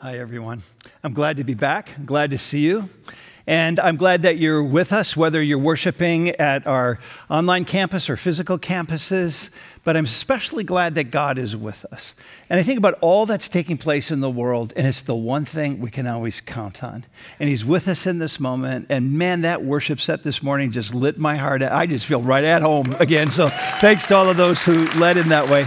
Hi, everyone. I'm glad to be back. Glad to see you. And I'm glad that you're with us, whether you're worshiping at our online campus or physical campuses. But I'm especially glad that God is with us. And I think about all that's taking place in the world, and it's the one thing we can always count on. And He's with us in this moment. And man, that worship set this morning just lit my heart. I just feel right at home again. So thanks to all of those who led in that way.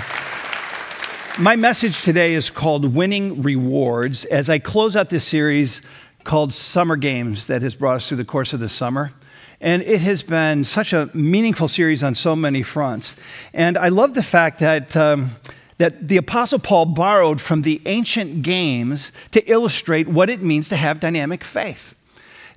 My message today is called Winning Rewards as I close out this series called Summer Games that has brought us through the course of the summer. And it has been such a meaningful series on so many fronts. And I love the fact that. Um, that the Apostle Paul borrowed from the ancient games to illustrate what it means to have dynamic faith.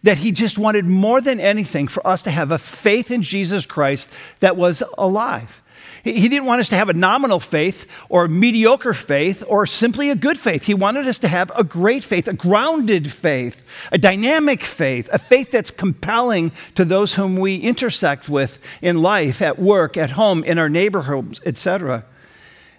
That he just wanted more than anything for us to have a faith in Jesus Christ that was alive. He didn't want us to have a nominal faith or mediocre faith or simply a good faith. He wanted us to have a great faith, a grounded faith, a dynamic faith, a faith that's compelling to those whom we intersect with in life, at work, at home, in our neighborhoods, etc.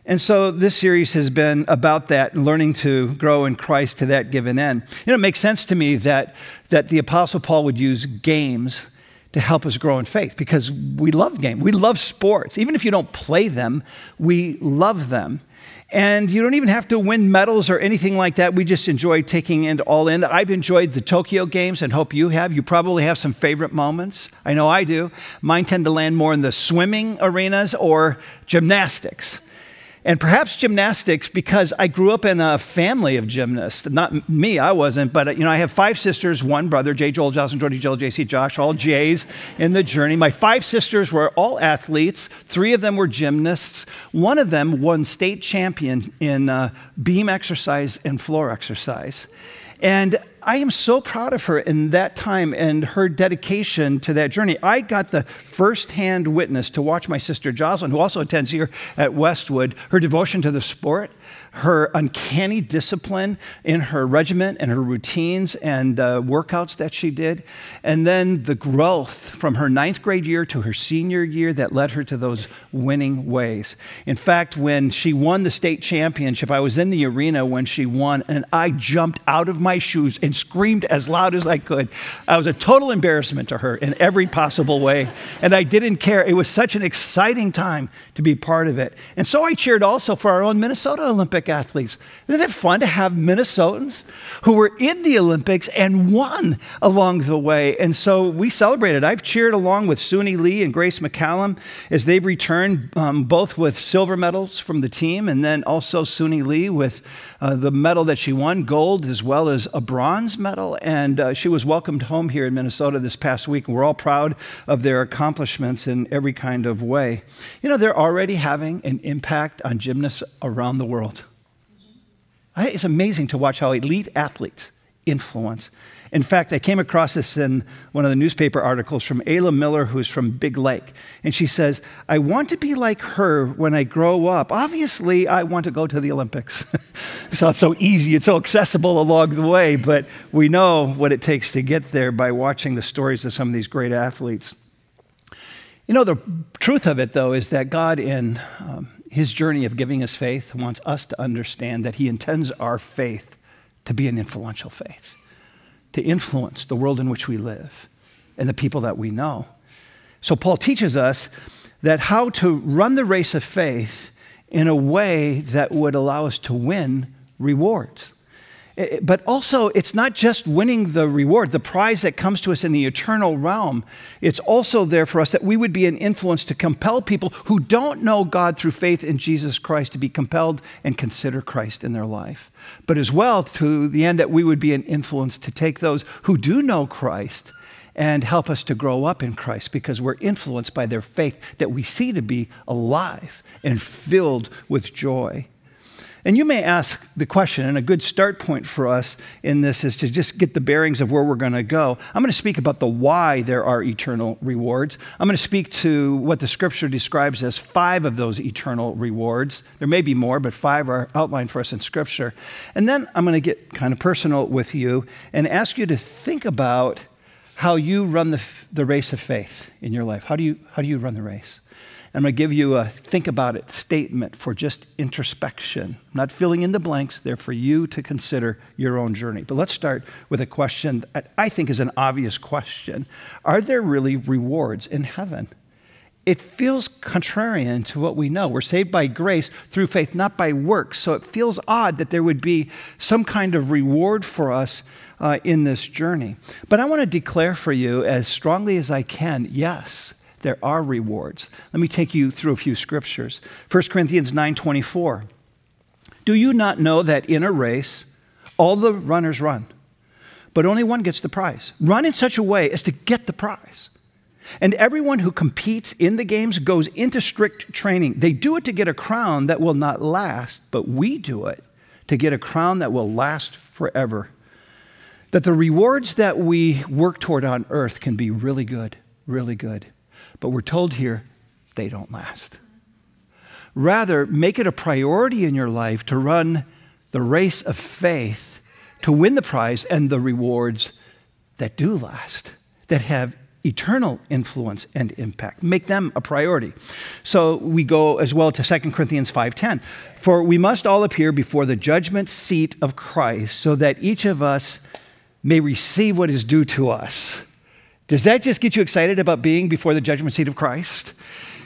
And so this series has been about that, learning to grow in Christ to that given end. You know, it makes sense to me that, that the Apostle Paul would use games to help us grow in faith because we love games. We love sports. Even if you don't play them, we love them. And you don't even have to win medals or anything like that. We just enjoy taking it all in. I've enjoyed the Tokyo Games and hope you have. You probably have some favorite moments. I know I do. Mine tend to land more in the swimming arenas or gymnastics and perhaps gymnastics because I grew up in a family of gymnasts. Not me, I wasn't, but you know, I have five sisters, one brother, J. Joel, Jocelyn, Jordy, Jill, JC, Josh, all J's in the journey. My five sisters were all athletes. Three of them were gymnasts. One of them won state champion in uh, beam exercise and floor exercise. And I am so proud of her in that time and her dedication to that journey. I got the firsthand witness to watch my sister Jocelyn, who also attends here at Westwood, her devotion to the sport her uncanny discipline in her regiment and her routines and uh, workouts that she did, and then the growth from her ninth grade year to her senior year that led her to those winning ways. In fact, when she won the state championship, I was in the arena when she won, and I jumped out of my shoes and screamed as loud as I could. I was a total embarrassment to her in every possible way, and I didn't care. It was such an exciting time to be part of it. And so I cheered also for our own Minnesota Olympic Olympic athletes. Isn't it fun to have Minnesotans who were in the Olympics and won along the way? And so we celebrated. I've cheered along with Suni Lee and Grace McCallum as they've returned, um, both with silver medals from the team, and then also Suni Lee with uh, the medal that she won, gold, as well as a bronze medal. And uh, she was welcomed home here in Minnesota this past week. We're all proud of their accomplishments in every kind of way. You know, they're already having an impact on gymnasts around the world. It's amazing to watch how elite athletes influence. In fact, I came across this in one of the newspaper articles from Ayla Miller, who's from Big Lake. And she says, I want to be like her when I grow up. Obviously, I want to go to the Olympics. it's not so easy, it's so accessible along the way, but we know what it takes to get there by watching the stories of some of these great athletes. You know, the truth of it, though, is that God, in um, his journey of giving us faith wants us to understand that he intends our faith to be an influential faith, to influence the world in which we live and the people that we know. So, Paul teaches us that how to run the race of faith in a way that would allow us to win rewards. Eh, eh, but also, it's not just winning the reward, the prize that comes to us in the eternal realm. It's also there for us that we would be an influence to compel people who don't know God through faith in Jesus Christ to be compelled and consider Christ in their life. But as well, to the end that we would be an influence to take those who do know Christ and help us to grow up in Christ because we're influenced by their faith that we see to be alive and filled with joy. And you may ask the question, and a good start point for us in this is to just get the bearings of where we're going to go. I'm going to speak about the why there are eternal rewards. I'm going to speak to what the scripture describes as five of those eternal rewards. There may be more, but five are outlined for us in scripture. And then I'm going to get kind of personal with you and ask you to think about how you run the, the race of faith in your life. How do you, how do you run the race? I'm going to give you a think about it statement for just introspection. I'm not filling in the blanks, they're for you to consider your own journey. But let's start with a question that I think is an obvious question Are there really rewards in heaven? It feels contrarian to what we know. We're saved by grace through faith, not by works. So it feels odd that there would be some kind of reward for us uh, in this journey. But I want to declare for you as strongly as I can yes, there are rewards. Let me take you through a few scriptures. 1 Corinthians 9:24. Do you not know that in a race all the runners run, but only one gets the prize? Run in such a way as to get the prize. And everyone who competes in the games goes into strict training. They do it to get a crown that will not last, but we do it to get a crown that will last forever. That the rewards that we work toward on earth can be really good, really good. But we're told here they don't last. Rather, make it a priority in your life to run the race of faith to win the prize and the rewards that do last, that have eternal influence and impact. Make them a priority. So we go as well to 2 Corinthians 5:10. For we must all appear before the judgment seat of Christ so that each of us may receive what is due to us. Does that just get you excited about being before the judgment seat of Christ?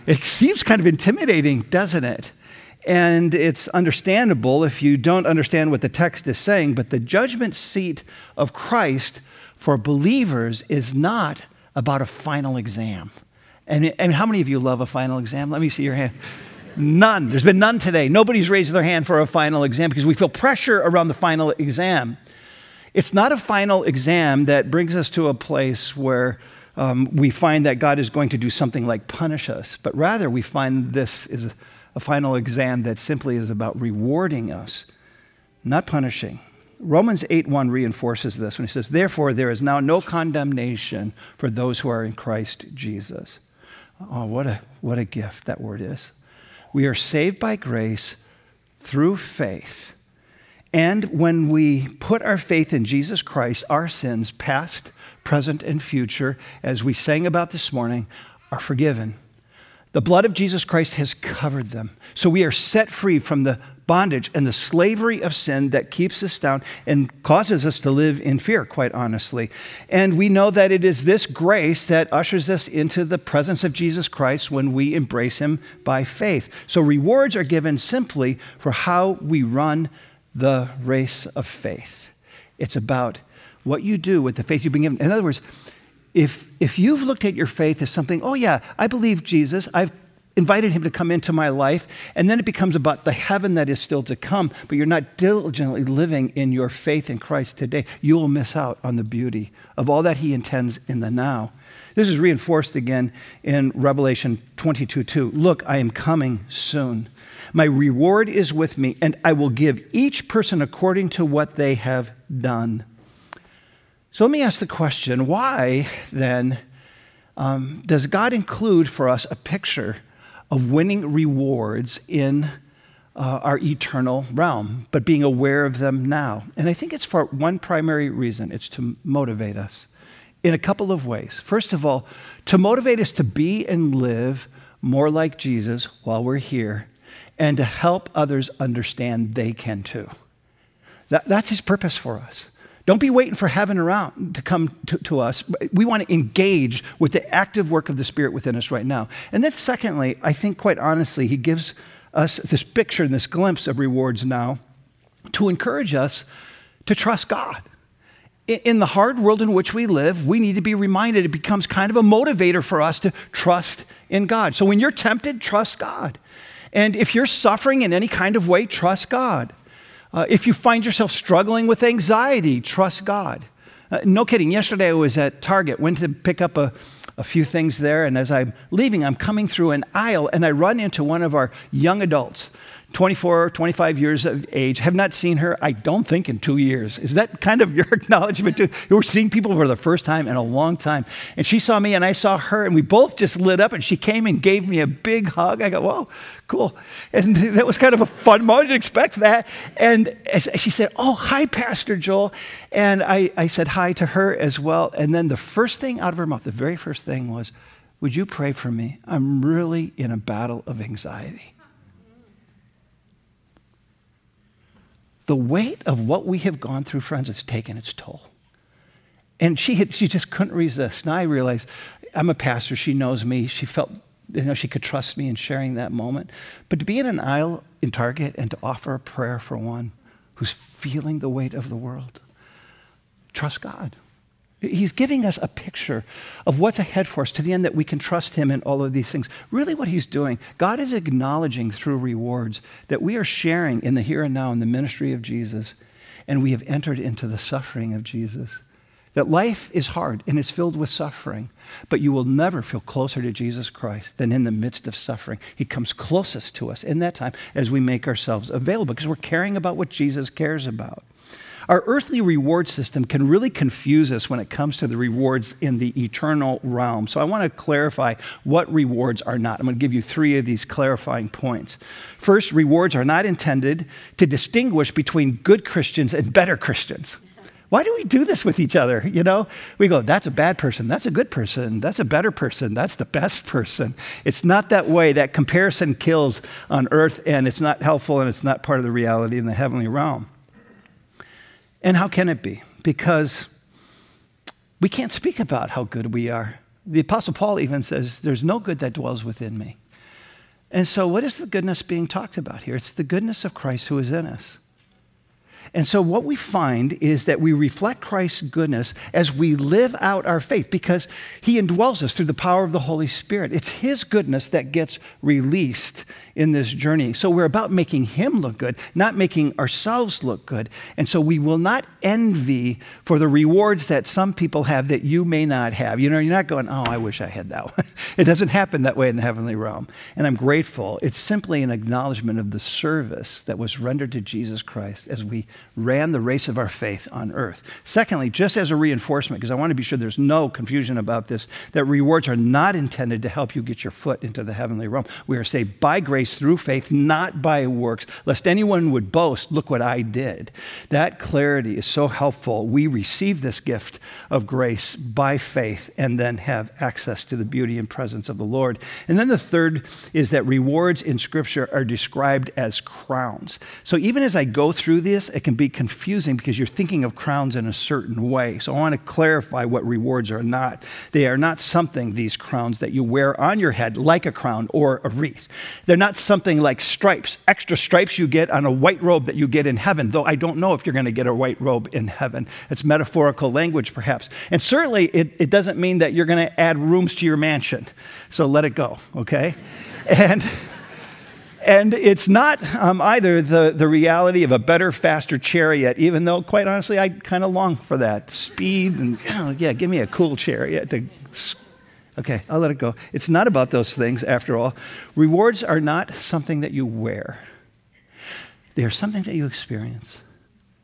It seems kind of intimidating, doesn't it? And it's understandable if you don't understand what the text is saying, but the judgment seat of Christ for believers is not about a final exam. And, and how many of you love a final exam? Let me see your hand. None. There's been none today. Nobody's raised their hand for a final exam because we feel pressure around the final exam. It's not a final exam that brings us to a place where um, we find that God is going to do something like punish us, but rather we find this is a, final exam that simply is about rewarding us, not punishing. Romans 8:1 reinforces this when he says, "Therefore there is now no condemnation for those who are in Christ Jesus." Oh, what a what a gift that word is. We are saved by grace through faith and when we put our faith in Jesus Christ, our sins, past, present, and future, as we sang about this morning, are forgiven. The blood of Jesus Christ has covered them. So we are set free from the bondage and the slavery of sin that keeps us down and causes us to live in fear, quite honestly. And we know that it is this grace that ushers us into the presence of Jesus Christ when we embrace him by faith. So rewards are given simply for how we run the race of faith. It's about what you do with the faith you've been given. In other words, if, if you've looked at your faith as something, oh, yeah, I believe Jesus, I've invited him to come into my life, and then it becomes about the heaven that is still to come, but you're not diligently living in your faith in Christ today, you will miss out on the beauty of all that he intends in the now. This is reinforced again in Revelation 22 2. Look, I am coming soon. My reward is with me, and I will give each person according to what they have done. So let me ask the question why then um, does God include for us a picture of winning rewards in uh, our eternal realm, but being aware of them now? And I think it's for one primary reason it's to motivate us in a couple of ways. First of all, to motivate us to be and live more like Jesus while we're here and to help others understand they can too. That, that's his purpose for us. Don't be waiting for heaven around to come to, to, us. We want to engage with the active work of the Spirit within us right now. And then, secondly, I think quite honestly, he gives us this picture and this glimpse of rewards now to encourage us to trust God in the hard world in which we live, we need to be reminded it becomes kind of a motivator for us to trust in God. So when you're tempted, trust God. And if you're suffering in any kind of way, trust God. Uh, if you find yourself struggling with anxiety, trust God. Uh, no kidding. Yesterday I was at Target, went to pick up a, a few things there, and as I'm leaving, I'm coming through an aisle and I run into one of our young adults 24, or 25 years of age, have not seen her, I don't think, in two years. Is that kind of your acknowledgement too? We're seeing people for the first time in a long time. And she saw me and I saw her, and we both just lit up, and she came and gave me a big hug. I go, "Whoa, cool. And that was kind of a fun moment. I didn't expect that. And she said, Oh, hi, Pastor Joel. And I, I said hi to her as well. And then the first thing out of her mouth, the very first thing was, Would you pray for me? I'm really in a battle of anxiety. The weight of what we have gone through, friends, has taken its toll. And she, had, she just couldn't resist. Now I realize I'm a pastor. She knows me. She felt, you know, she could trust me in sharing that moment. But to be in an aisle in Target and to offer a prayer for one who's feeling the weight of the world, trust God. He's giving us a picture of what's ahead for us to the end that we can trust Him in all of these things. Really, what He's doing, God is acknowledging through rewards that we are sharing in the here and now in the ministry of Jesus, and we have entered into the suffering of Jesus. That life is hard and it's filled with suffering, but you will never feel closer to Jesus Christ than in the midst of suffering. He comes closest to us in that time as we make ourselves available because we're caring about what Jesus cares about. Our earthly reward system can really confuse us when it comes to the rewards in the eternal realm. So I want to clarify what rewards are not. I'm going to give you three of these clarifying points. First, rewards are not intended to distinguish between good Christians and better Christians. Why do we do this with each other? You know, we go, that's a bad person, that's a good person, that's a better person, that's the best person. It's not that way. That comparison kills on earth, and it's not helpful, and it's not part of the reality in the heavenly realm. And how can it be? Because we can't speak about how good we are. The Apostle Paul even says, There's no good that dwells within me. And so, what is the goodness being talked about here? It's the goodness of Christ who is in us. And so, what we find is that we reflect Christ's goodness as we live out our faith because He indwells us through the power of the Holy Spirit. It's His goodness that gets released in this journey. So, we're about making Him look good, not making ourselves look good. And so, we will not envy for the rewards that some people have that you may not have. You know, you're not going, oh, I wish I had that one. it doesn't happen that way in the heavenly realm. And I'm grateful. It's simply an acknowledgement of the service that was rendered to Jesus Christ as we ran the race of our faith on earth. Secondly, just as a reinforcement, because I want to be sure there's no confusion about this, that rewards are not intended to help you get your foot into the heavenly realm. We are saved by grace through faith, not by works, lest anyone would boast, look what I did. That clarity is so helpful. We receive this gift of grace by faith and then have access to the beauty and presence of the Lord. And then the third is that rewards in Scripture are described as crowns. So even as I go through this, it can be confusing because you're thinking of crowns in a certain way. So I want to clarify what rewards are not. They are not something, these crowns, that you wear on your head like a crown or a wreath. They're something like stripes, extra stripes you get on a white robe that you get in heaven, though I don't know if you're going to get a white robe in heaven. It's metaphorical language, perhaps. And certainly it, it doesn't mean that you're going to add rooms to your mansion. So let it go, okay? and and it's not um, either the, the reality of a better, faster chariot, even though, quite honestly, I kind of long for that speed and, oh, yeah, give me a cool chariot to. Okay, I'll let it go. It's not about those things, after all. Rewards are not something that you wear, they are something that you experience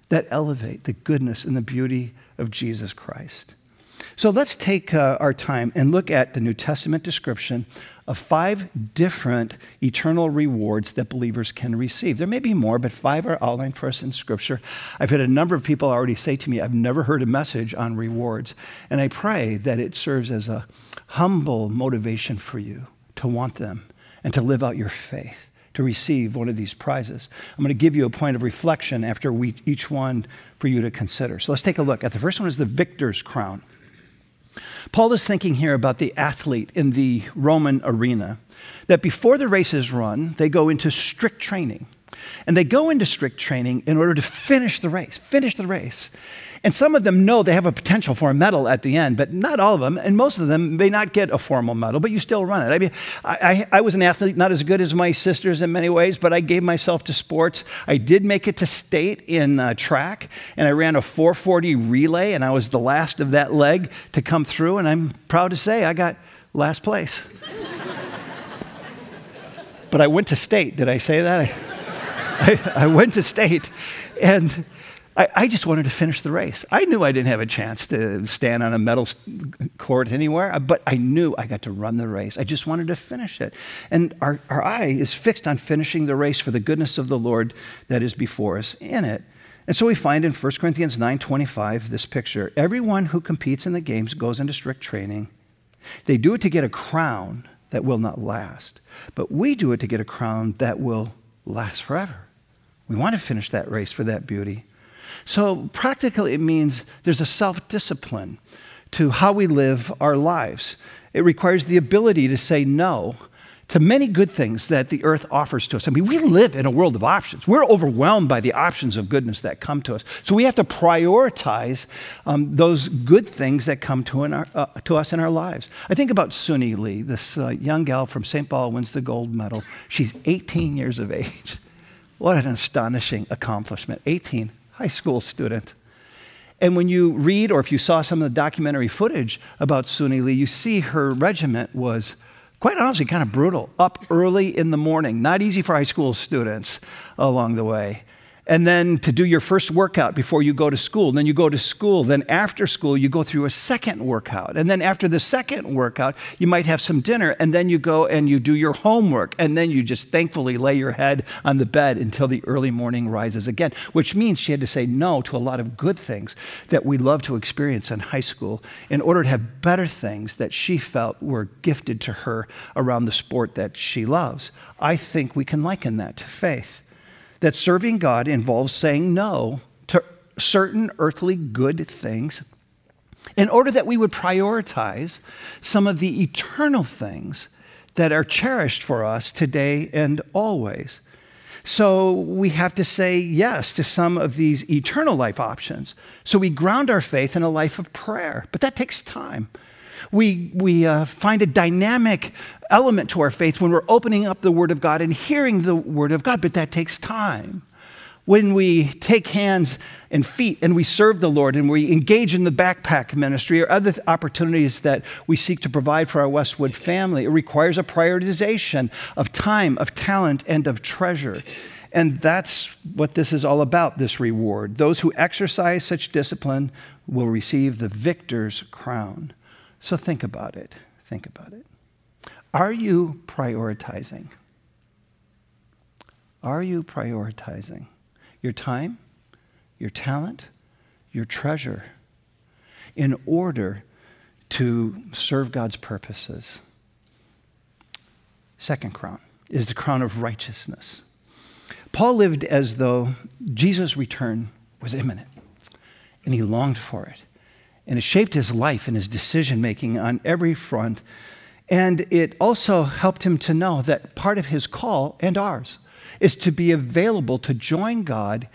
that elevate the goodness and the beauty of Jesus Christ. So let's take uh, our time and look at the New Testament description of five different eternal rewards that believers can receive. There may be more, but five are outlined for us in Scripture. I've had a number of people already say to me, I've never heard a message on rewards. And I pray that it serves as a humble motivation for you to want them and to live out your faith. To receive one of these prizes. I'm going to give you a point of reflection after we, each one for you to consider. So let's take a look at the first one is the victor's crown. Paul is thinking here about the athlete in the Roman arena, that before the race is run, they go into strict training. And they go into strict training in order to finish the race, finish the race. And some of them know they have a potential for a medal at the end, but not all of them. And most of them may not get a formal medal, but you still run it. I mean, I, I, I, was an athlete, not as good as my sisters in many ways, but I gave myself to sports. I did make it to state in uh, track, and I ran a 440 relay, and I was the last of that leg to come through. And I'm proud to say I got last place. but I went to state. Did I say that? I, I, I went to state. And I, I, just wanted to finish the race. I knew I didn't have a chance to stand on a medal court anywhere, uh, but I knew I got to run the race. I just wanted to finish it. And our, our eye is fixed on finishing the race for the goodness of the Lord that is before us in it. And so we find in 1 Corinthians 9:25 this picture. Everyone who competes in the games goes into strict training. They do it to get a crown that will not last, but we do it to get a crown that will last forever. We want to finish that race for that beauty. So, practically, it means there's a self discipline to how we live our lives. It requires the ability to say no to many good things that the earth offers to us. I mean, we live in a world of options. We're overwhelmed by the options of goodness that come to us. So we have to prioritize um, those good things that come to, our, uh, to, us in our lives. I think about Suni Lee, this uh, young gal from St. Paul wins the gold medal. She's 18 years of age. What an astonishing accomplishment. 18, high school student. And when you read, or if you saw some of the documentary footage about Suni Lee, you see her regiment was quite honestly kind of brutal. Up early in the morning, not easy for high school students along the way and then to do your first workout before you go to school. And then you go to school. Then after school, you go through a second workout. And then after the second workout, you might have some dinner. And then you go and you do your homework. And then you just thankfully lay your head on the bed until the early morning rises again, which means she had to say no to a lot of good things that we love to experience in high school in order to have better things that she felt were gifted to her around the sport that she loves. I think we can liken that to faith that serving God involves saying no to certain earthly good things in order that we would prioritize some of the eternal things that are cherished for us today and always. So we have to say yes to some of these eternal life options. So we ground our faith in a life of prayer, but that takes time. We, we uh, find a dynamic element to our faith when we're opening up the Word of God and hearing the Word of God, but that takes time. When we take hands and feet and we serve the Lord and we engage in the backpack ministry or other opportunities that we seek to provide for our Westwood family, it requires a prioritization of time, of talent, and of treasure. And that's what this is all about this reward. Those who exercise such discipline will receive the victor's crown. So think about it. Think about it. Are you prioritizing? Are you prioritizing your time, your talent, your treasure in order to serve God's purposes? Second crown is the crown of righteousness. Paul lived as though Jesus' return was imminent, and he longed for it. And it shaped his life and his decision making on every front. And it also helped him to know that part of his call and ours is to be available to join God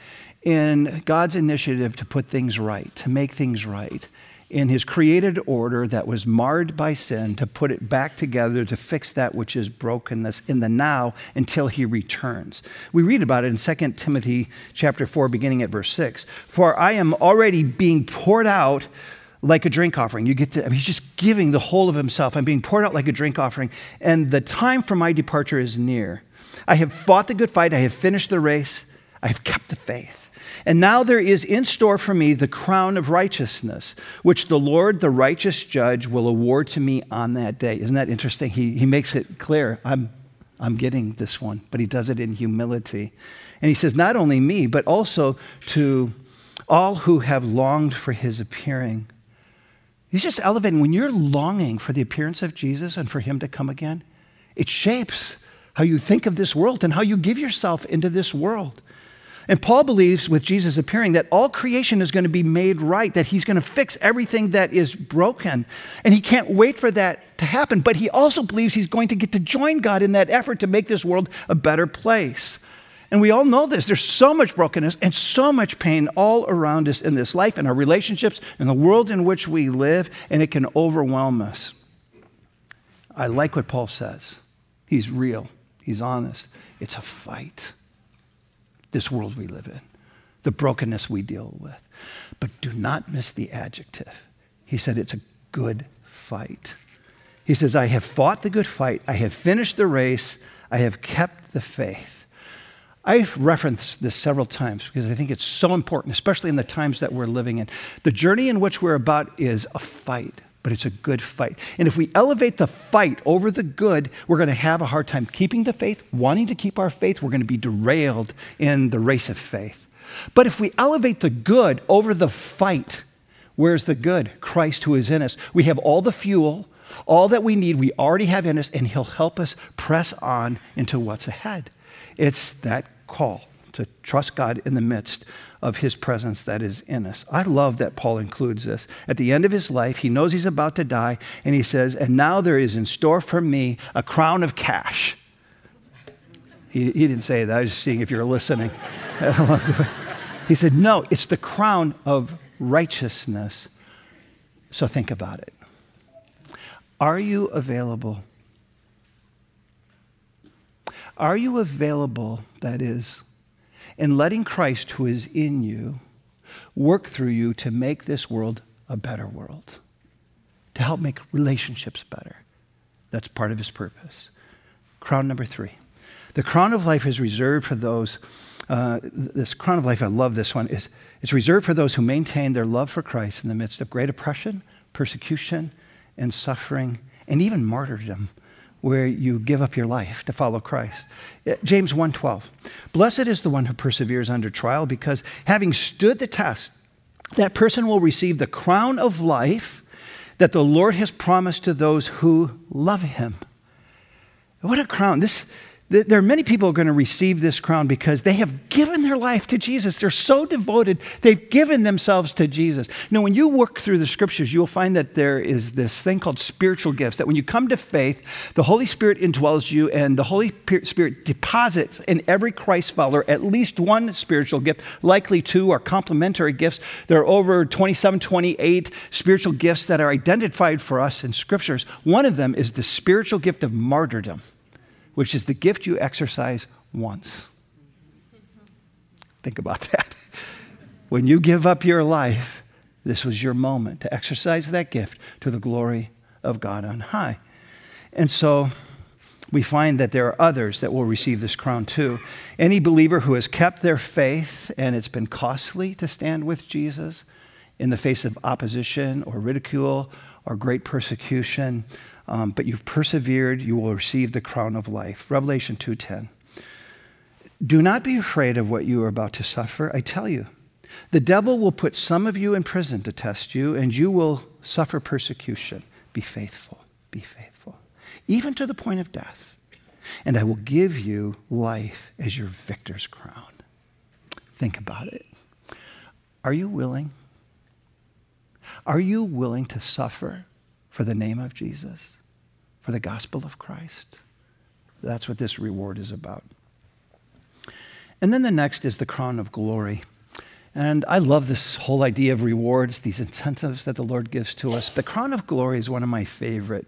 in God's initiative to put things right, to make things right in his created order that was marred by sin to put it back together to fix that which is brokenness in the now until he returns. We read about it in 2 Timothy chapter 4 beginning at verse 6. For I am already being poured out like a drink offering. You get I mean, he's just giving the whole of himself. I'm being poured out like a drink offering, and the time for my departure is near. I have fought the good fight, I have finished the race, I have kept the faith. And now there is in store for me the crown of righteousness, which the Lord, the righteous judge, will award to me on that day. Isn't that interesting? He, he makes it clear I'm, I'm getting this one, but he does it in humility. And he says, not only me, but also to all who have longed for his appearing. He's just elevating. When you're longing for the appearance of Jesus and for him to come again, it shapes how you think of this world and how you give yourself into this world. And Paul believes with Jesus appearing that all creation is going to be made right, that he's going to fix everything that is broken. And he can't wait for that to happen. But he also believes he's going to get to join God in that effort to make this world a better place. And we all know this. There's so much brokenness and so much pain all around us in this life, in our relationships, in the world in which we live, and it can overwhelm us. I like what Paul says. He's real, he's honest. It's a fight, this world we live in, the brokenness we deal with. But do not miss the adjective. He said it's a good fight. He says, I have fought the good fight, I have finished the race, I have kept the faith. I've referenced this several times because I think it's so important, especially in the times that we're living in. The journey in which we're about is a fight, but it's a good fight. And if we elevate the fight over the good, we're going to have a hard time keeping the faith, wanting to keep our faith. We're going to be derailed in the race of faith. But if we elevate the good over the fight, where's the good? Christ who is in us. We have all the fuel, All that we need, we already have in us, and He'll help us press on into what's ahead. It's that call to trust God in the midst of his presence that is in us. I love that Paul includes this. At the end of his life, he knows he's about to die, and he says, And now there is in store for me a crown of cash. He, he didn't say that, I was just seeing if you're listening. he said, No, it's the crown of righteousness. So think about it. Are you available? Are you available, that is, in letting Christ, who is in you, work through you to make this world a better world, to help make relationships better. That's part of his purpose. Crown number three. The crown of life is reserved for those, uh, this crown of life, I love this one, is it's reserved for those who maintain their love for Christ in the midst of great oppression, persecution, and suffering, and even martyrdom where you give up your life to follow Christ. Eh, James 1:12. Blessed is the one who perseveres under trial because having stood the test, that person will receive the crown of life that the Lord has promised to those who love him. What a crown. This there are many people are going to receive this crown because they have given their life to Jesus. They're so devoted, they've given themselves to Jesus. Now, when you work through the scriptures, you'll find that there is this thing called spiritual gifts. That when you come to faith, the Holy Spirit indwells you, and the Holy Spirit deposits in every Christ follower at least one spiritual gift, likely two are complementary gifts. There are over 27, 28 spiritual gifts that are identified for us in scriptures. One of them is the spiritual gift of martyrdom which is the gift you exercise once. Think about that. When you give up your life, this was your moment to exercise that gift to the glory of God on high. And so we find that there are others that will receive this crown too. Any believer who has kept their faith and it's been costly to stand with Jesus in the face of opposition or ridicule or great persecution, um, but you've persevered, you will receive the crown of life. Revelation 2:10. Do not be afraid of what you are about to suffer. I tell you, the devil will put some of you in prison to test you, and you will suffer persecution. Be faithful, be faithful, even to the point of death. And I will give you life as your victor's crown. Think about it. Are you willing? Are you willing to suffer for the name of Jesus? For the gospel of Christ. That's what this reward is about. And then the next is the crown of glory. And I love this whole idea of rewards, these incentives that the Lord gives to us. The crown of glory is one of my favorite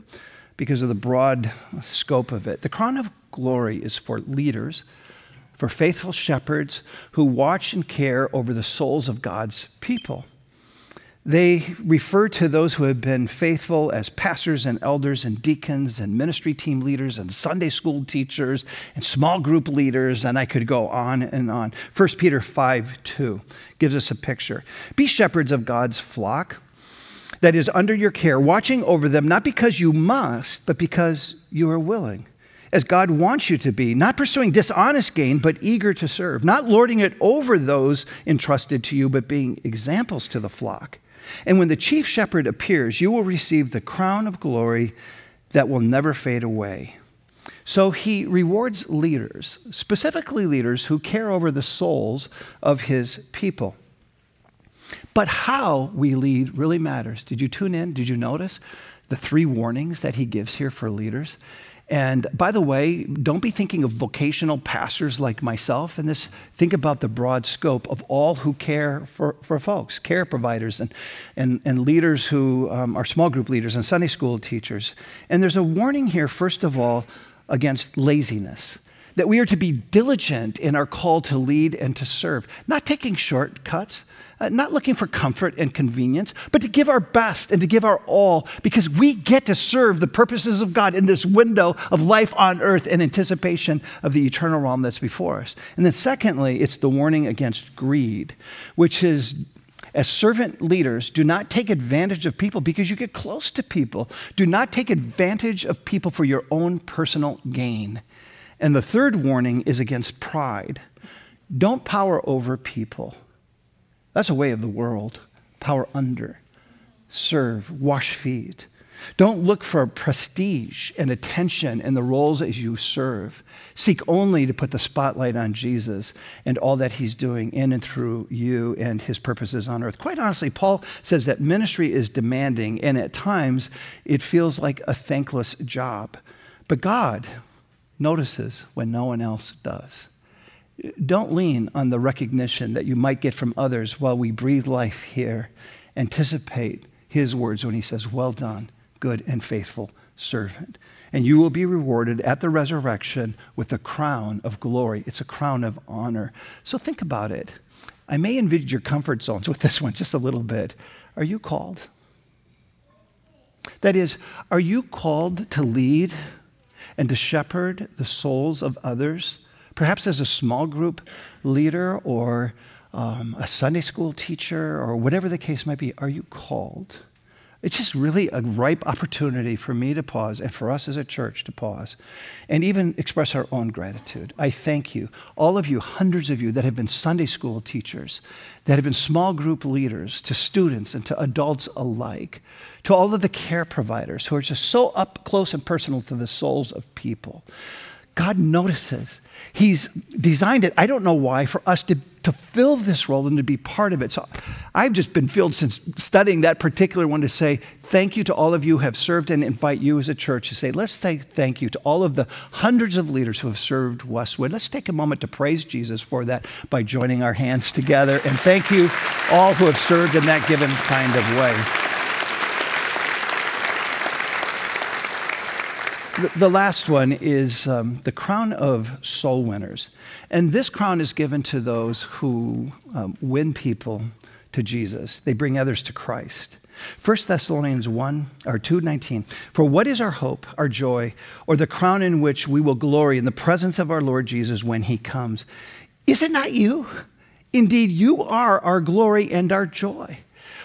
because of the broad scope of it. The crown of glory is for leaders, for faithful shepherds who watch and care over the souls of God's people. They refer to those who have been faithful as pastors and elders and deacons and ministry team leaders and Sunday school teachers and small group leaders, and I could go on and on. 1 Peter 5 2 gives us a picture. Be shepherds of God's flock that is under your care, watching over them, not because you must, but because you are willing as God wants you to be, not pursuing dishonest gain, but eager to serve, not lording it over those entrusted to you, but being examples to the flock. And when the chief shepherd appears, you will receive the crown of glory that will never fade away. So he rewards leaders, specifically leaders who care over the souls of his people. But how we lead really matters. Did you tune in? Did you notice the three warnings that he gives here for leaders? And by the way, don't be thinking of vocational pastors like myself in this. Think about the broad scope of all who care for, for folks, care providers, and, and, and leaders who um, are small group leaders and Sunday school teachers. And there's a warning here, first of all, against laziness that we are to be diligent in our call to lead and to serve, not taking shortcuts, uh, not looking for comfort and convenience, but to give our best and to give our all because we get to serve the purposes of God in this window of life on earth in anticipation of the eternal realm that's before us. And then, secondly, it's the warning against greed, which is as servant leaders, do not take advantage of people because you get close to people. Do not take advantage of people for your own personal gain. And the third warning is against pride. Don't power over people. That's a way of the world. Power under, serve, wash feet. Don't look for prestige and attention in the roles as you serve. Seek only to put the spotlight on Jesus and all that he's doing in and through you and his purposes on earth. Quite honestly, Paul says that ministry is demanding, and at times it feels like a thankless job. But God notices when no one else does. Don't lean on the recognition that you might get from others while we breathe life here. Anticipate his words when he says, Well done good and faithful servant. And you will be rewarded at the resurrection with a crown of glory. It's a crown of honor. So think about it. I may invade your comfort zones with this one just a little bit. Are you called? That is, are you called to lead and to shepherd the souls of others? Perhaps as a small group leader or um, a Sunday school teacher or whatever the case might be. Are you called? It's just really a ripe opportunity for me to pause and for us as a church to pause and even express our own gratitude. I thank you, all of you, hundreds of you that have been Sunday school teachers, that have been small group leaders to students and to adults alike, to all of the care providers who are just so up close and personal to the souls of people. God notices. He's designed it, I don't know why, for us to, to fill this role and to be part of it. So I've just been filled since studying that particular one to say thank you to all of you who have served and invite you as a church to say, let's say thank you to all of the hundreds of leaders who have served Westwood. Let's take a moment to praise Jesus for that by joining our hands together. And thank you all who have served in that given kind of way. The last one is um, the crown of soul winners. And this crown is given to those who um, win people to Jesus. They bring others to Christ. 1 Thessalonians 1 or 2:19 For what is our hope, our joy, or the crown in which we will glory in the presence of our Lord Jesus when he comes? Is it not you? Indeed, you are our glory and our joy.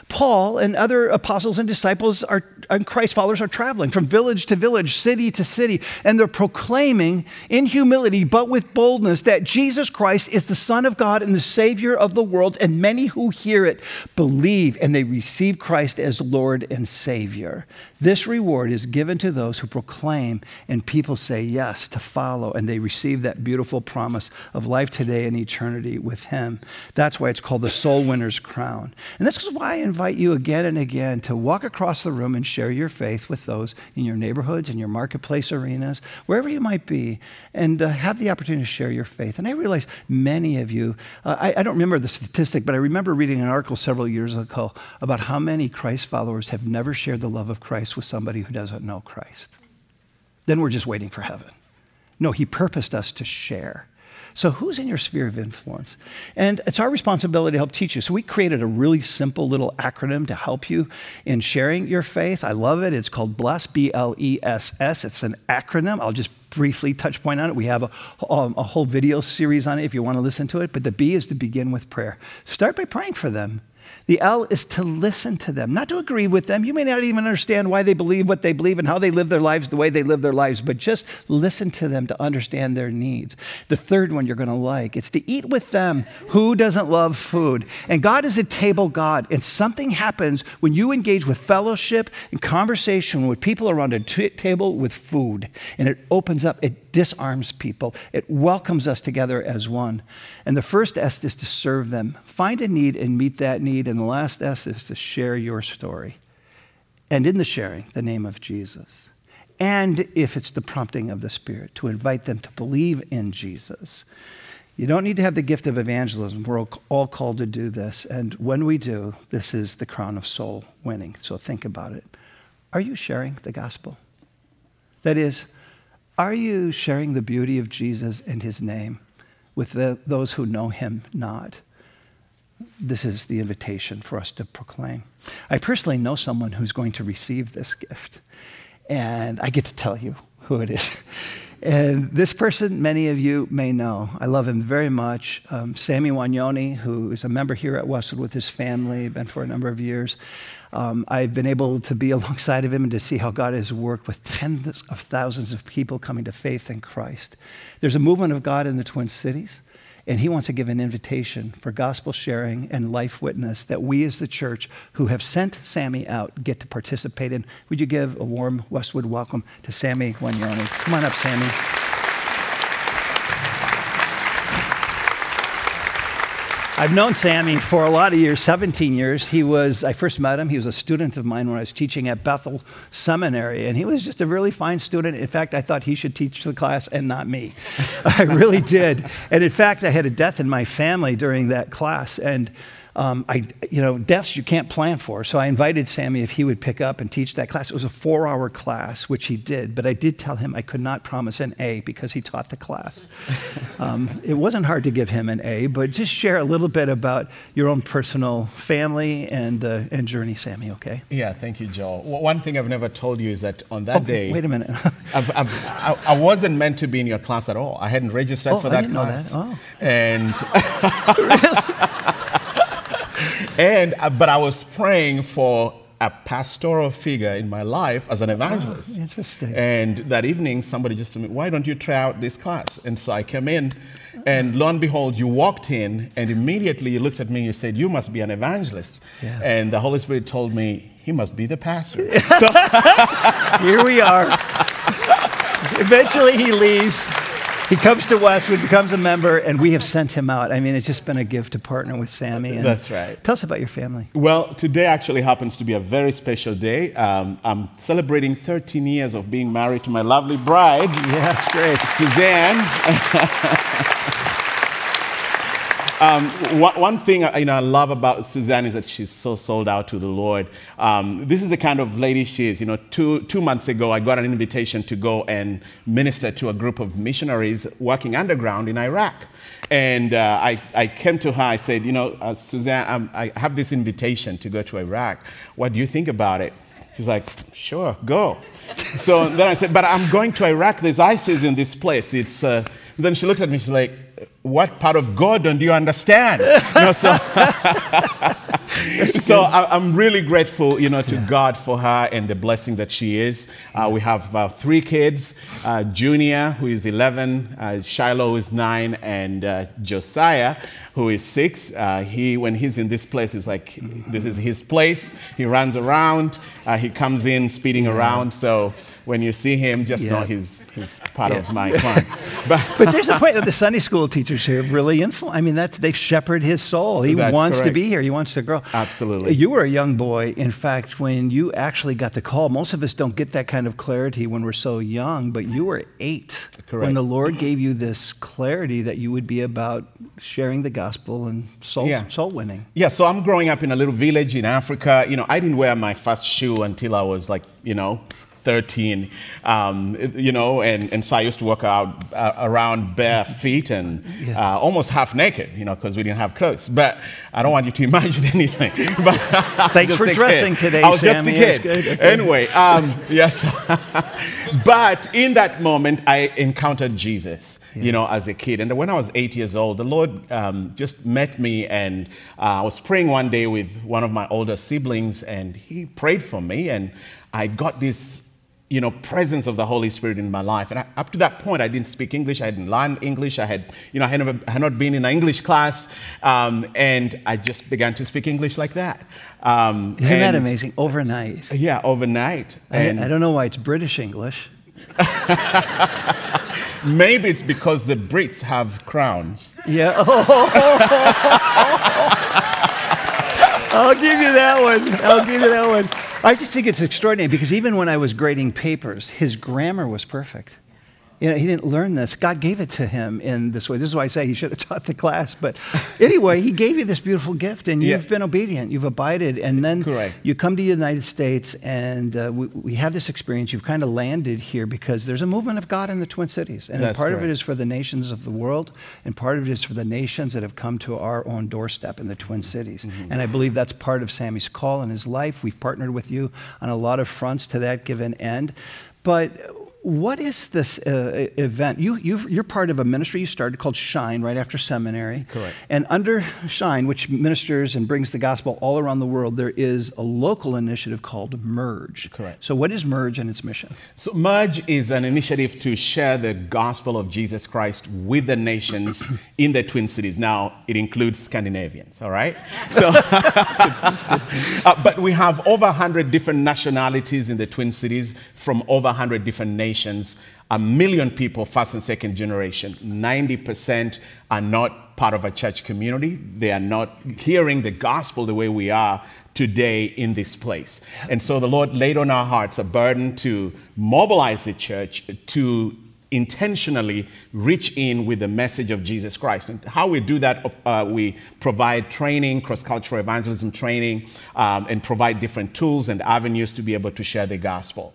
Paul and other apostles and disciples are, and Christ followers are traveling from village to village, city to city, and they're proclaiming in humility but with boldness that Jesus Christ is the Son of God and the Savior of the world. And many who hear it believe and they receive Christ as Lord and Savior. This reward is given to those who proclaim, and people say yes to follow, and they receive that beautiful promise of life today and eternity with Him. That's why it's called the Soul Winner's Crown. And this is why invite you again and again to walk across the room and share your faith with those in your neighborhoods, in your marketplace arenas, wherever you might be, and uh, have the opportunity to share your faith. And I realize many of you, uh, I, I don't remember the statistic, but I remember reading an article several years ago about how many Christ followers have never shared the love of Christ with somebody who doesn't know Christ. Then we're just waiting for heaven. No, He purposed us to share. So, who's in your sphere of influence? And it's our responsibility to help teach you. So, we created a really simple little acronym to help you in sharing your faith. I love it. It's called BLESS, B L E S S. It's an acronym. I'll just briefly touch point on it. We have a, um, a whole video series on it if you want to listen to it. But the B is to begin with prayer. Start by praying for them. The L is to listen to them, not to agree with them. You may not even understand why they believe what they believe and how they live their lives the way they live their lives, but just listen to them to understand their needs. The third one you're going to like, it's to eat with them. Who doesn't love food? And God is a table God, and something happens when you engage with fellowship and conversation with people around a t- table with food, and it opens up, it disarms people. It welcomes us together as one. And the first S is to serve them. Find a need and meet that need. And the last S is to share your story. And in the sharing, the name of Jesus. And if it's the prompting of the Spirit, to invite them to believe in Jesus. You don't need to have the gift of evangelism. We're all called to do this. And when we do, this is the crown of soul winning. So think about it. Are you sharing the gospel? That is, are you sharing the beauty of Jesus and his name with the, those who know him not? This is the invitation for us to proclaim. I personally know someone who's going to receive this gift, and I get to tell you who it is. And this person, many of you may know. I love him very much. Um, Sammy Wanyoni, who is a member here at Westwood with his family, been for a number of years. Um, I've been able to be alongside of him and to see how God has worked with tens of thousands of people coming to faith in Christ. There's a movement of God in the Twin Cities. And he wants to give an invitation for gospel sharing and life witness that we as the church who have sent Sammy out get to participate in. Would you give a warm Westwood welcome to Sammy Wanyoni? Come on up, Sammy. I've known Sammy for a lot of years, 17 years. He was, I first met him, he was a student of mine when I was teaching at Bethel Seminary, and he was just a really fine student. In fact, I thought he should teach the class and not me. I really did. And in fact, I had a death in my family during that class, and um, I, you know, deaths you can't plan for. So I invited Sammy if he would pick up and teach that class. It was a four hour class, which he did, but I did tell him I could not promise an A because he taught the class. Um, it wasn't hard to give him an A, but just share a little bit about your own personal family and, uh, and journey, Sammy, okay? Yeah, thank you, Joel. One thing I've never told you is that on that oh, day. Wait a minute. I've, I've, I, I, wasn't meant to be in your class at all. I hadn't registered oh, for that class. Know that. Oh. And. And, uh, but I was praying for a pastoral figure in my life as an evangelist. Oh, interesting. And that evening, somebody just told me, Why don't you try out this class? And so I came in, and lo and behold, you walked in, and immediately you looked at me and you said, You must be an evangelist. Yeah. And the Holy Spirit told me, He must be the pastor. so here we are. Eventually, he leaves. He comes to Westwood, becomes a member, and we have sent him out. I mean, it's just been a gift to partner with Sammy. That's right. Tell us about your family. Well, today actually happens to be a very special day. Um, I'm celebrating 13 years of being married to my lovely bride. Yeah, that's great. Suzanne. Um, one, one, thing you know, I love about Suzanne is that she's so sold out to the Lord. Um, this is the kind of lady she is. You know, two, two months ago, I got an invitation to go and minister to a group of missionaries working underground in Iraq. And uh, I, I came to her, I said, You know, uh, Suzanne, um, I have this invitation to go to Iraq. What do you think about it? She's like, Sure, go. so then I said, But I'm going to Iraq. There's ISIS in this place. It's, uh, then she looked at me, she's like, what part of Gordon do you understand? you know, so so I, am really grateful, you know, to yeah. God for her and the blessing that she is. Uh, we have uh, three kids: uh, Junior, who is 11, uh, Shiloh, who is nine, and uh, Josiah, who is six. Uh, he, when he's in this place, is like this is his place. He runs around. he comes in speeding yeah. around. So when you see him, just yeah. know he's, he's part yeah. of my clan. But, but there's a point that the Sunday school teachers here really influence. I mean, that they've shepherded his soul. He That's wants correct. to be here. He wants to grow. Absolutely. You were a young boy. In fact, when you actually got the call, most of us don't get that kind of clarity when we're so young, but you were eight. Correct. When the Lord gave you this clarity that you would be about sharing the gospel and soul, yeah. soul winning. Yeah, so I'm growing up in a little village in Africa. You know, I didn't wear my first shoe until I was like, you know, 13, um, you know, and, and so I used to walk out uh, around bare feet and yeah. uh, almost half naked, you know, because we didn't have clothes. But I don't want you to imagine anything. but Thanks for dressing kid. today, I was Sammy. just a kid. Anyway, um, yes. but in that moment, I encountered Jesus, yeah. you know, as a kid. And when I was eight years old, the Lord um, just met me, and uh, I was praying one day with one of my older siblings, and he prayed for me, and I got this you know, presence of the Holy Spirit in my life. And I, up to that point, I didn't speak English. I hadn't learned English. I had, you know, I had, never, had not been in an English class. Um, and I just began to speak English like that. Um, Isn't that amazing? Overnight. Yeah, overnight. I, I don't know why it's British English. Maybe it's because the Brits have crowns. Yeah. I'll give you that one. I'll give you that one. I just think it's extraordinary because even when I was grading papers, his grammar was perfect. You know, he didn't learn this. God gave it to him in this way. This is why I say he should have taught the class. But anyway, he gave you this beautiful gift, and you've yeah. been obedient. You've abided, and then Correct. you come to the United States, and uh, we, we, have this experience. You've kind of landed here because there's a movement of God in the Twin Cities, and That's part correct. of it is for the nations of the world, and part of it is for the nations that have come to our own doorstep in the Twin Cities. Mm-hmm. And I believe that's part of Sammy's call in his life. We've partnered with you on a lot of fronts to that given end, but what is this uh, event? You, are part of a ministry you started called Shine right after seminary. Correct. And under Shine, which ministers and brings the gospel all around the world, there is a local initiative called Merge. Correct. So, what is Merge and its mission? So, Merge is an initiative to share the gospel of Jesus Christ with the nations in the Twin Cities. Now, it includes Scandinavians, all right? So, uh, but we have over 100 different nationalities in the Twin Cities from over 100 different nations. A million people, first and second generation. 90% are not part of a church community. They are not hearing the gospel the way we are today in this place. And so the Lord laid on our hearts a burden to mobilize the church to intentionally reach in with the message of Jesus Christ. And how we do that, uh, we provide training, cross cultural evangelism training, um, and provide different tools and avenues to be able to share the gospel.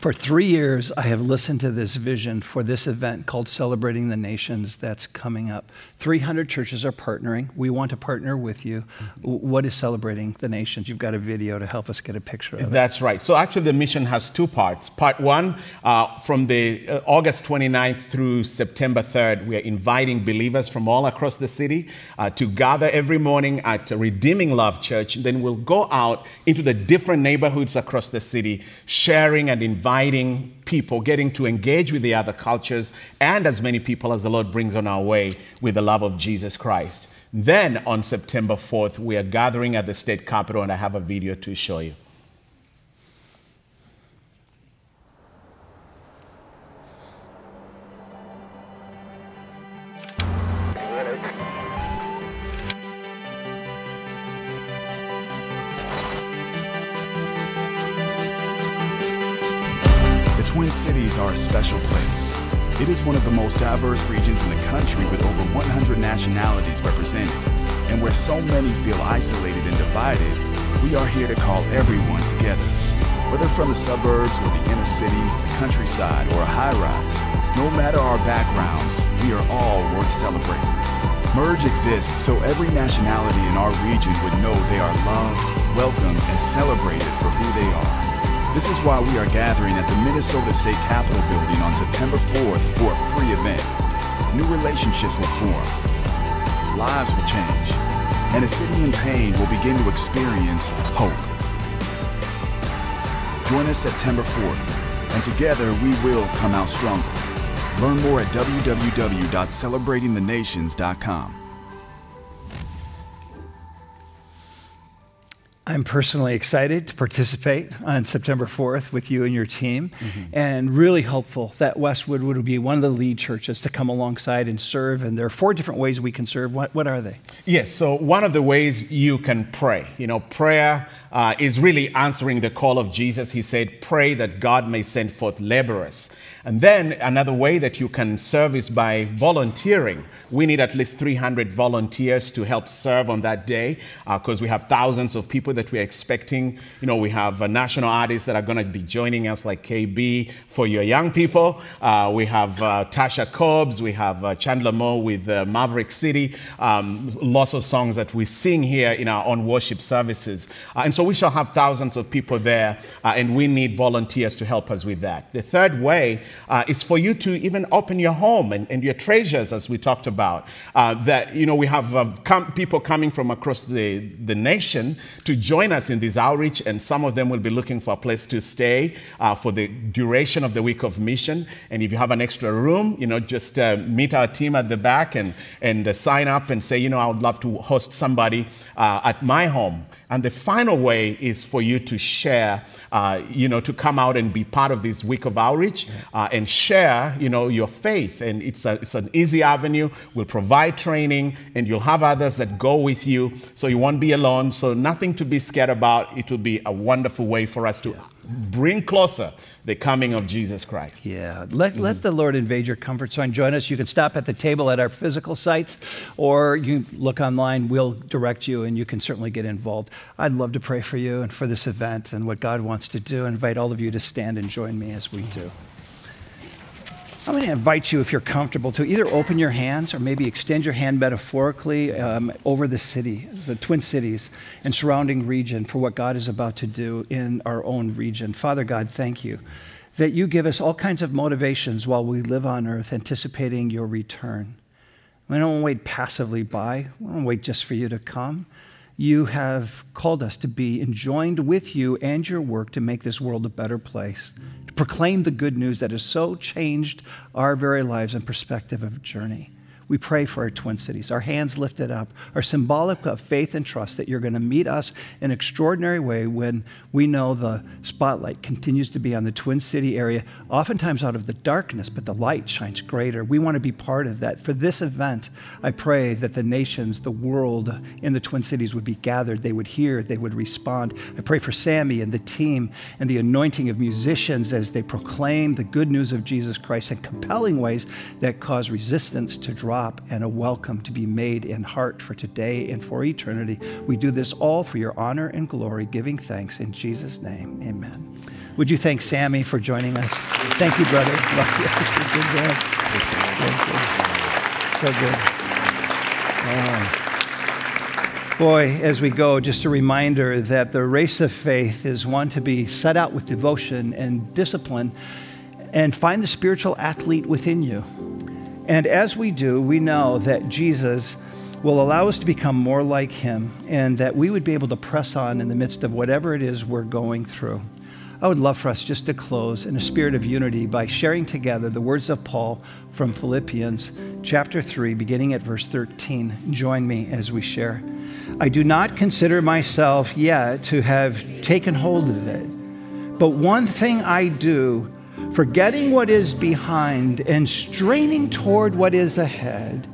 For three years, I have listened to this vision for this event called Celebrating the Nations that's coming up. 300 churches are partnering. We want to partner with you. What is Celebrating the Nations? You've got a video to help us get a picture of it. That's right. So, actually, the mission has two parts. Part one, uh, from the uh, August 29th through September 3rd, we are inviting believers from all across the city uh, to gather every morning at Redeeming Love Church. Then we'll go out into the different neighborhoods across the city, sharing and inviting people, getting to engage with the other cultures, and as many people as the Lord brings on our way with the love of Jesus Christ. Then on September 4th, we are gathering at the state capitol, and I have a video to show you. Are a special place. It is one of the most diverse regions in the country with over 100 nationalities represented. And where so many feel isolated and divided, we are here to call everyone together. Whether from the suburbs or the inner city, the countryside, or a high rise, no matter our backgrounds, we are all worth celebrating. Merge exists so every nationality in our region would know they are loved, welcomed, and celebrated for who they are. This is why we are gathering at the Minnesota State Capitol building on September 4th for a free event. New relationships will form, lives will change, and a city in pain will begin to experience hope. Join us September 4th, and together we will come out stronger. Learn more at www.celebratingthenations.com. I'm personally excited to participate on September 4th with you and your team, mm-hmm. and really hopeful that Westwood would be one of the lead churches to come alongside and serve. And there are four different ways we can serve. What, what are they? Yes, so one of the ways you can pray. You know, prayer uh, is really answering the call of Jesus. He said, Pray that God may send forth laborers. And then another way that you can serve is by volunteering. We need at least 300 volunteers to help serve on that day because uh, we have thousands of people that we're expecting. You know, we have uh, national artists that are going to be joining us, like KB for your young people. Uh, we have uh, Tasha Cobbs, we have uh, Chandler Moore with uh, Maverick City. Um, lots of songs that we sing here in our own worship services. and so we shall have thousands of people there, and we need volunteers to help us with that. The third way uh, is for you to even open your home and, and your treasures, as we talked about. Uh, that, you know, we have uh, com- people coming from across the, the nation to join us in this outreach, and some of them will be looking for a place to stay uh, for the duration of the week of mission. And if you have an extra room, you know, just uh, meet our team at the back and, and uh, sign up and say, you know, I would love to host somebody at my home. And the final way is for you to share, uh, you know, to come out and be part of this week of outreach uh, and share, you know, your faith. And it's, a, it's an easy avenue. We'll provide training and you'll have others that go with you. So you won't be alone. So nothing to be scared about. It will be a wonderful way for us to bring closer the coming of Jesus Christ. Yeah. Let, mm-hmm. let the Lord invade your comfort zone. Join us. You can stop at the table at our physical sites or you look online. We'll direct you and you can certainly get involved. I'd love to pray for you and for this event and what God wants to do. I invite all of you to stand and join me as we do. I'm going to invite you, if you're comfortable, to either open your hands or maybe extend your hand metaphorically um, over the city, the Twin Cities and surrounding region for what God is about to do in our own region. Father God, thank you that you give us all kinds of motivations while we live on earth, anticipating your return. We don't wait passively by, we don't wait just for you to come. You have called us to be enjoined with you and your work to make this world a better place, to proclaim the good news that has so changed our very lives and perspective of journey we pray for our Twin Cities. Our hands lifted up are symbolic of faith and trust that you're going to meet us in an extraordinary way when we know the spotlight continues to be on the Twin City area, oftentimes out of the darkness, but the light shines greater. We want to be part of that. For this event, I pray that the nations, the world in the Twin Cities would be gathered. They would hear, they would respond. I pray for Sammy and the team and the anointing of musicians as they proclaim the good news of Jesus Christ in compelling ways that cause resistance to drop and a welcome to be made in heart for today and for eternity. We do this all for your honor and glory, giving thanks in Jesus' name. Amen. Would you thank Sammy for joining us? Thank you, brother. Love you. Good, good. So good. Oh. Boy, as we go, just a reminder that the race of faith is one to be set out with devotion and discipline and find the spiritual athlete within you. And as we do, we know that Jesus will allow us to become more like him and that we would be able to press on in the midst of whatever it is we're going through. I would love for us just to close in a spirit of unity by sharing together the words of Paul from Philippians chapter 3, beginning at verse 13. Join me as we share. I do not consider myself yet to have taken hold of it, but one thing I do Forgetting what is behind and straining toward what is ahead,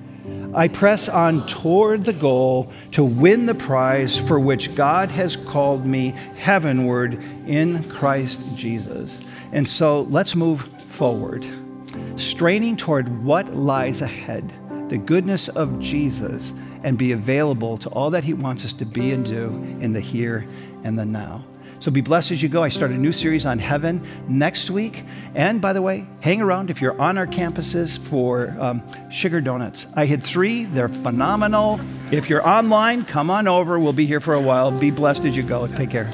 I press on toward the goal to win the prize for which God has called me heavenward in Christ Jesus. And so let's move forward, straining toward what lies ahead, the goodness of Jesus, and be available to all that He wants us to be and do in the here and the now. So be blessed as you go. I start a new series on heaven next week. And by the way, hang around if you're on our campuses for um, sugar donuts. I had three, they're phenomenal. If you're online, come on over. We'll be here for a while. Be blessed as you go. Take care.